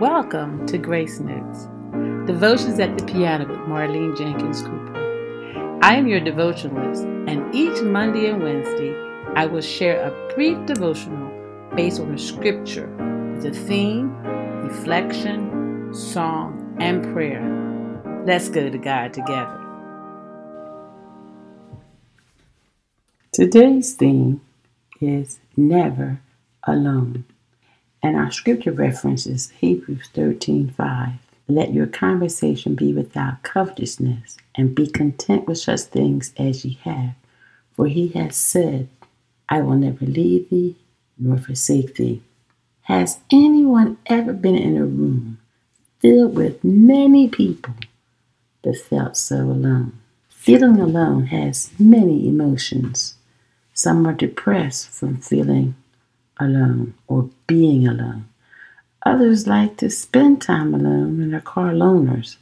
Welcome to Grace Notes, Devotions at the Piano with Marlene Jenkins Cooper. I am your devotionalist, and each Monday and Wednesday I will share a brief devotional based on a scripture with a theme, reflection, song, and prayer. Let's go to God together. Today's theme is Never Alone. And our scripture reference is Hebrews 13 5. Let your conversation be without covetousness, and be content with such things as ye have. For he has said, I will never leave thee nor forsake thee. Has anyone ever been in a room filled with many people but felt so alone? Feeling alone has many emotions. Some are depressed from feeling alone or being alone. Others like to spend time alone and are car loners.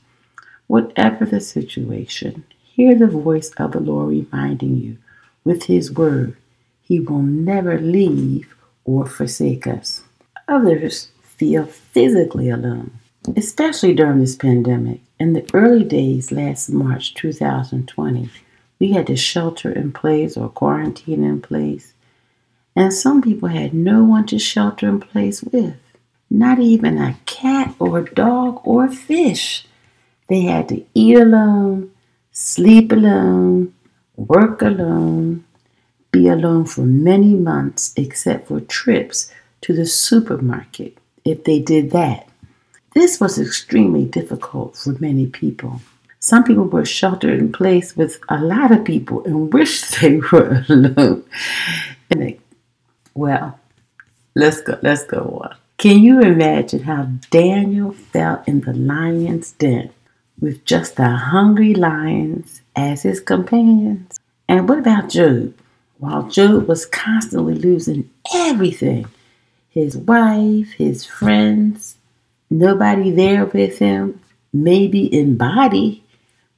Whatever the situation, hear the voice of the Lord reminding you with His word, He will never leave or forsake us. Others feel physically alone, especially during this pandemic. In the early days last March 2020, we had to shelter in place or quarantine in place. And some people had no one to shelter in place with, not even a cat or a dog or a fish. They had to eat alone, sleep alone, work alone, be alone for many months except for trips to the supermarket if they did that. This was extremely difficult for many people. Some people were sheltered in place with a lot of people and wished they were alone. And they well, let's go. Let's go on. Can you imagine how Daniel felt in the lion's den with just the hungry lions as his companions? And what about Job? While Job was constantly losing everything his wife, his friends, nobody there with him, maybe in body,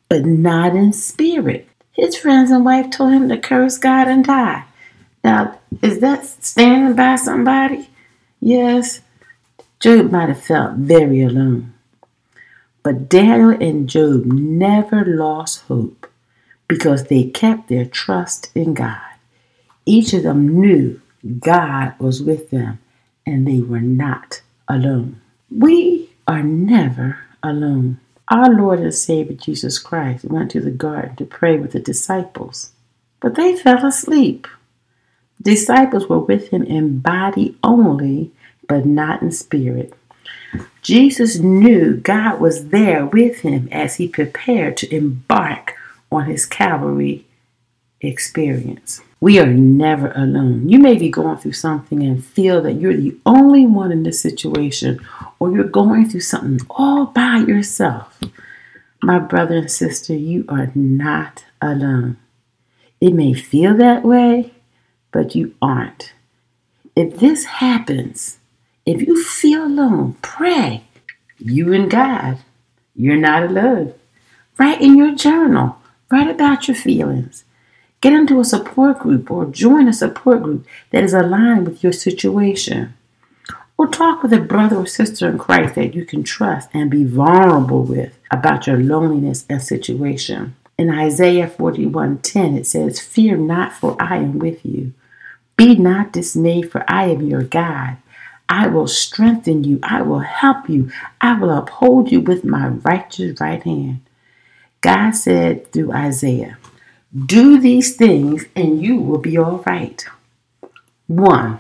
but not in spirit. His friends and wife told him to curse God and die. Now, is that standing by somebody? Yes. Job might have felt very alone. But Daniel and Job never lost hope because they kept their trust in God. Each of them knew God was with them and they were not alone. We are never alone. Our Lord and Savior Jesus Christ went to the garden to pray with the disciples, but they fell asleep. Disciples were with him in body only, but not in spirit. Jesus knew God was there with him as he prepared to embark on his Calvary experience. We are never alone. You may be going through something and feel that you're the only one in this situation, or you're going through something all by yourself. My brother and sister, you are not alone. It may feel that way, but you aren't. If this happens, if you feel alone, pray. You and God, you're not alone. Write in your journal, write about your feelings. Get into a support group or join a support group that is aligned with your situation. Or talk with a brother or sister in Christ that you can trust and be vulnerable with about your loneliness and situation. In Isaiah 41:10 it says, "Fear not, for I am with you. Be not dismayed, for I am your God. I will strengthen you. I will help you. I will uphold you with my righteous right hand." God said through Isaiah, "Do these things and you will be all right." 1.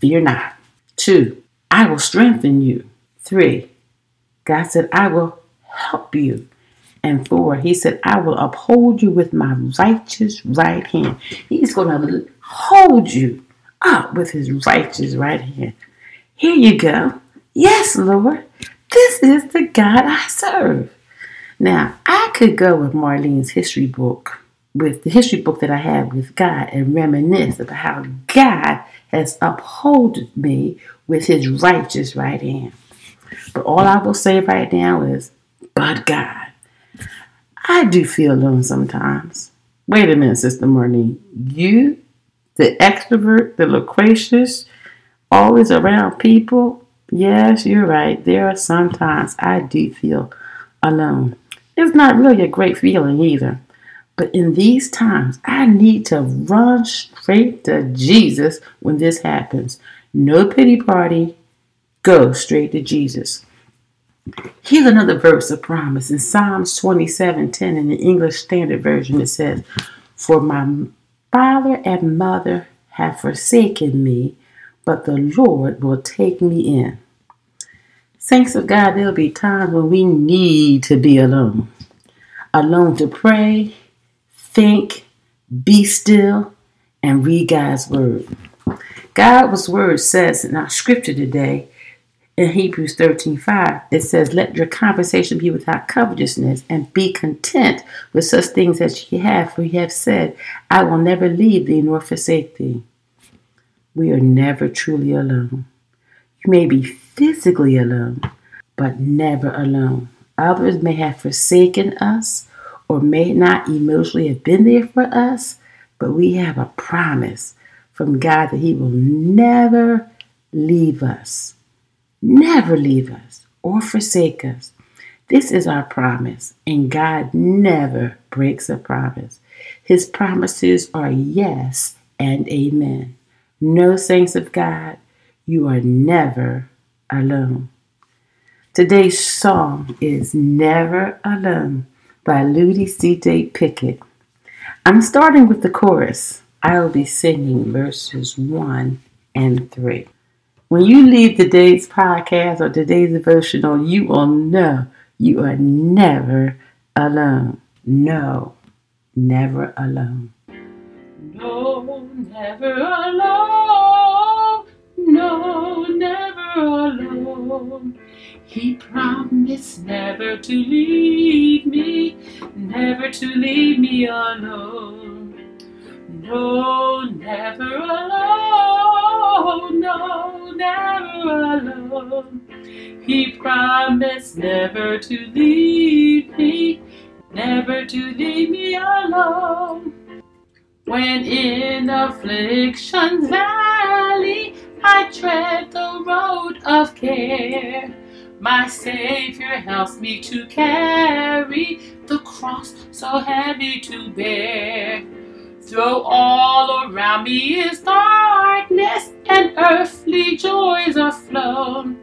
Fear not. 2. I will strengthen you. 3. God said, I will help you and 4, he said, I will uphold you with my righteous right hand. He's going to hold you up with his righteous right hand. Here you go. Yes, Lord, this is the God I serve. Now, I could go with Marlene's history book, with the history book that I have with God, and reminisce about how God has upholded me with his righteous right hand. But all I will say right now is, but God. I do feel alone sometimes. Wait a minute, Sister Marlene. You, the extrovert, the loquacious, always around people, Yes, you're right. There are sometimes I do feel alone. It's not really a great feeling either. But in these times, I need to run straight to Jesus when this happens. No pity party. Go straight to Jesus. Here's another verse of promise in Psalms 27:10 in the English Standard Version. It says, For my father and mother have forsaken me, but the Lord will take me in. Thanks of God, there'll be times when we need to be alone. Alone to pray, think, be still, and read God's Word. God's Word says in our scripture today, in Hebrews 13 5, it says, Let your conversation be without covetousness and be content with such things as ye have, for ye have said, I will never leave thee nor forsake thee. We are never truly alone. You may be physically alone, but never alone. Others may have forsaken us or may not emotionally have been there for us, but we have a promise from God that He will never leave us never leave us or forsake us. This is our promise, and God never breaks a promise. His promises are yes and amen. No saints of God, you are never alone. Today's song is Never Alone by Ludie C.J. Pickett. I'm starting with the chorus. I will be singing verses 1 and 3. When you leave today's podcast or today's devotional, you will know you are never alone. No, never alone. No, never alone. No, never alone. He promised never to leave me, never to leave me alone. No, never alone. No, never alone. He promised never to leave me, never to leave me alone. When in affliction's valley I tread the road of care, my Savior helps me to carry the cross so heavy to bear. Though all around me is darkness and earthly joys are flown,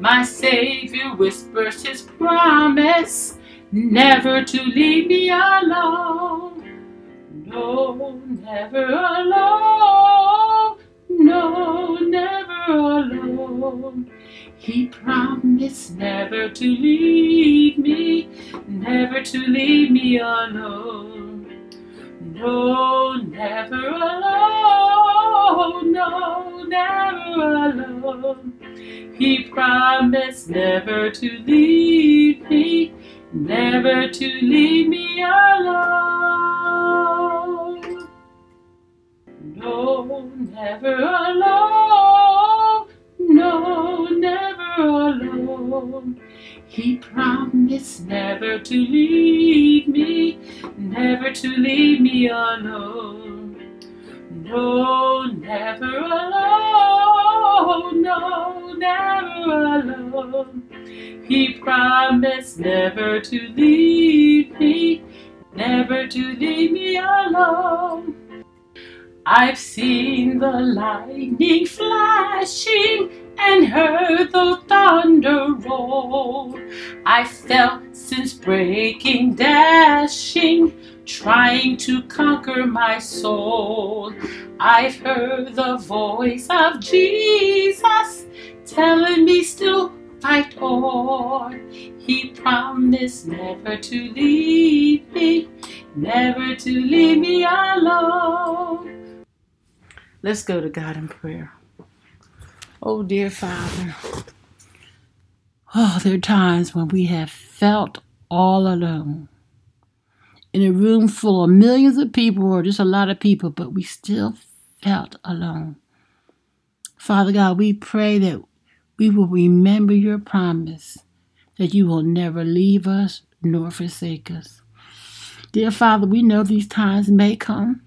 my Savior whispers his promise never to leave me alone. No, never alone. No, never alone. He promised never to leave me, never to leave me alone. No, never alone. No, never alone. He promised never to leave me, never to leave me alone. No, never alone. No, never alone. He promised never to leave me, never to leave me alone. No, never alone. No, never alone. He promised never to leave me, never to leave me alone. I've seen the lightning flashing and heard the thunder roll. I felt since breaking, dashing, trying to conquer my soul. I've heard the voice of Jesus telling me still fight on. He promised never to leave me, never to leave me alone. Let's go to God in prayer. Oh, dear Father. Oh, there are times when we have felt all alone. In a room full of millions of people or just a lot of people, but we still felt alone. Father God, we pray that we will remember your promise that you will never leave us nor forsake us. Dear Father, we know these times may come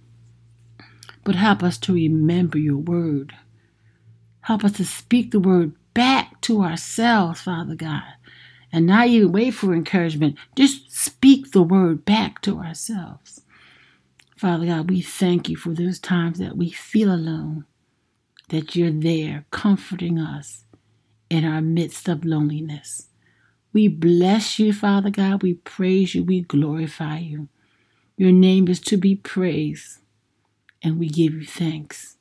but help us to remember your word. Help us to speak the word back to ourselves, Father God, and not even wait for encouragement. Just speak the word back to ourselves. Father God, we thank you for those times that we feel alone, that you're there comforting us in our midst of loneliness. We bless you, Father God. We praise you. We glorify you. Your name is to be praised, and we give you thanks.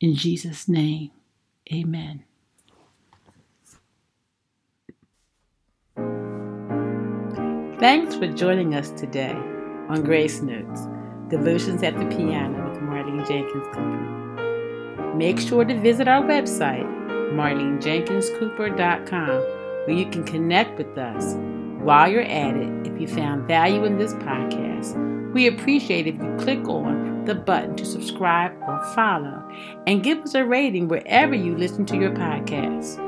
In Jesus' name, amen. Thanks for joining us today on Grace Notes, Devotions at the Piano with Marlene Jenkins Cooper. Make sure to visit our website, marlenejenkinscooper.com, where you can connect with us. While you're at it, if you found value in this podcast, we appreciate if you click on the button to subscribe or follow and give us a rating wherever you listen to your podcast.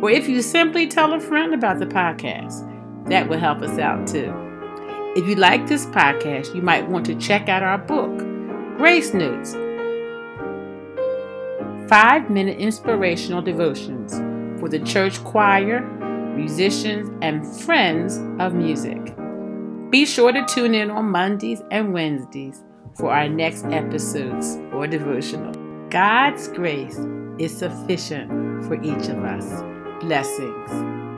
Or if you simply tell a friend about the podcast, that will help us out too. If you like this podcast, you might want to check out our book, Grace Notes Five Minute Inspirational Devotions for the church choir, musicians, and friends of music. Be sure to tune in on Mondays and Wednesdays for our next episodes or devotional. God's grace is sufficient for each of us. Blessings.